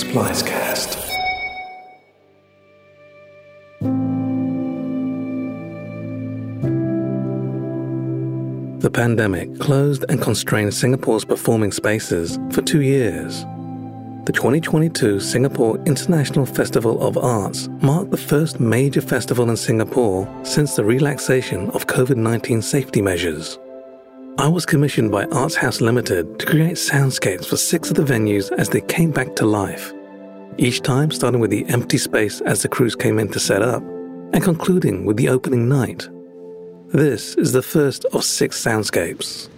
Splicecast. The pandemic closed and constrained Singapore's performing spaces for two years. The 2022 Singapore International Festival of Arts marked the first major festival in Singapore since the relaxation of COVID 19 safety measures. I was commissioned by Arts House Limited to create soundscapes for six of the venues as they came back to life. Each time starting with the empty space as the crews came in to set up, and concluding with the opening night. This is the first of six soundscapes.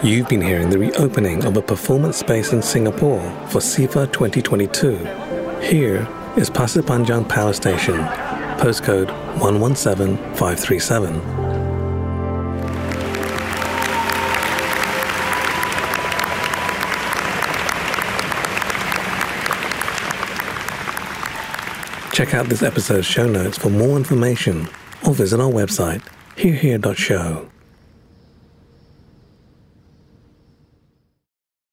You've been hearing the reopening of a performance space in Singapore for SIFA 2022. Here is Pasir Panjang Power Station, postcode 117537. Check out this episode's show notes for more information or visit our website, herehere.show.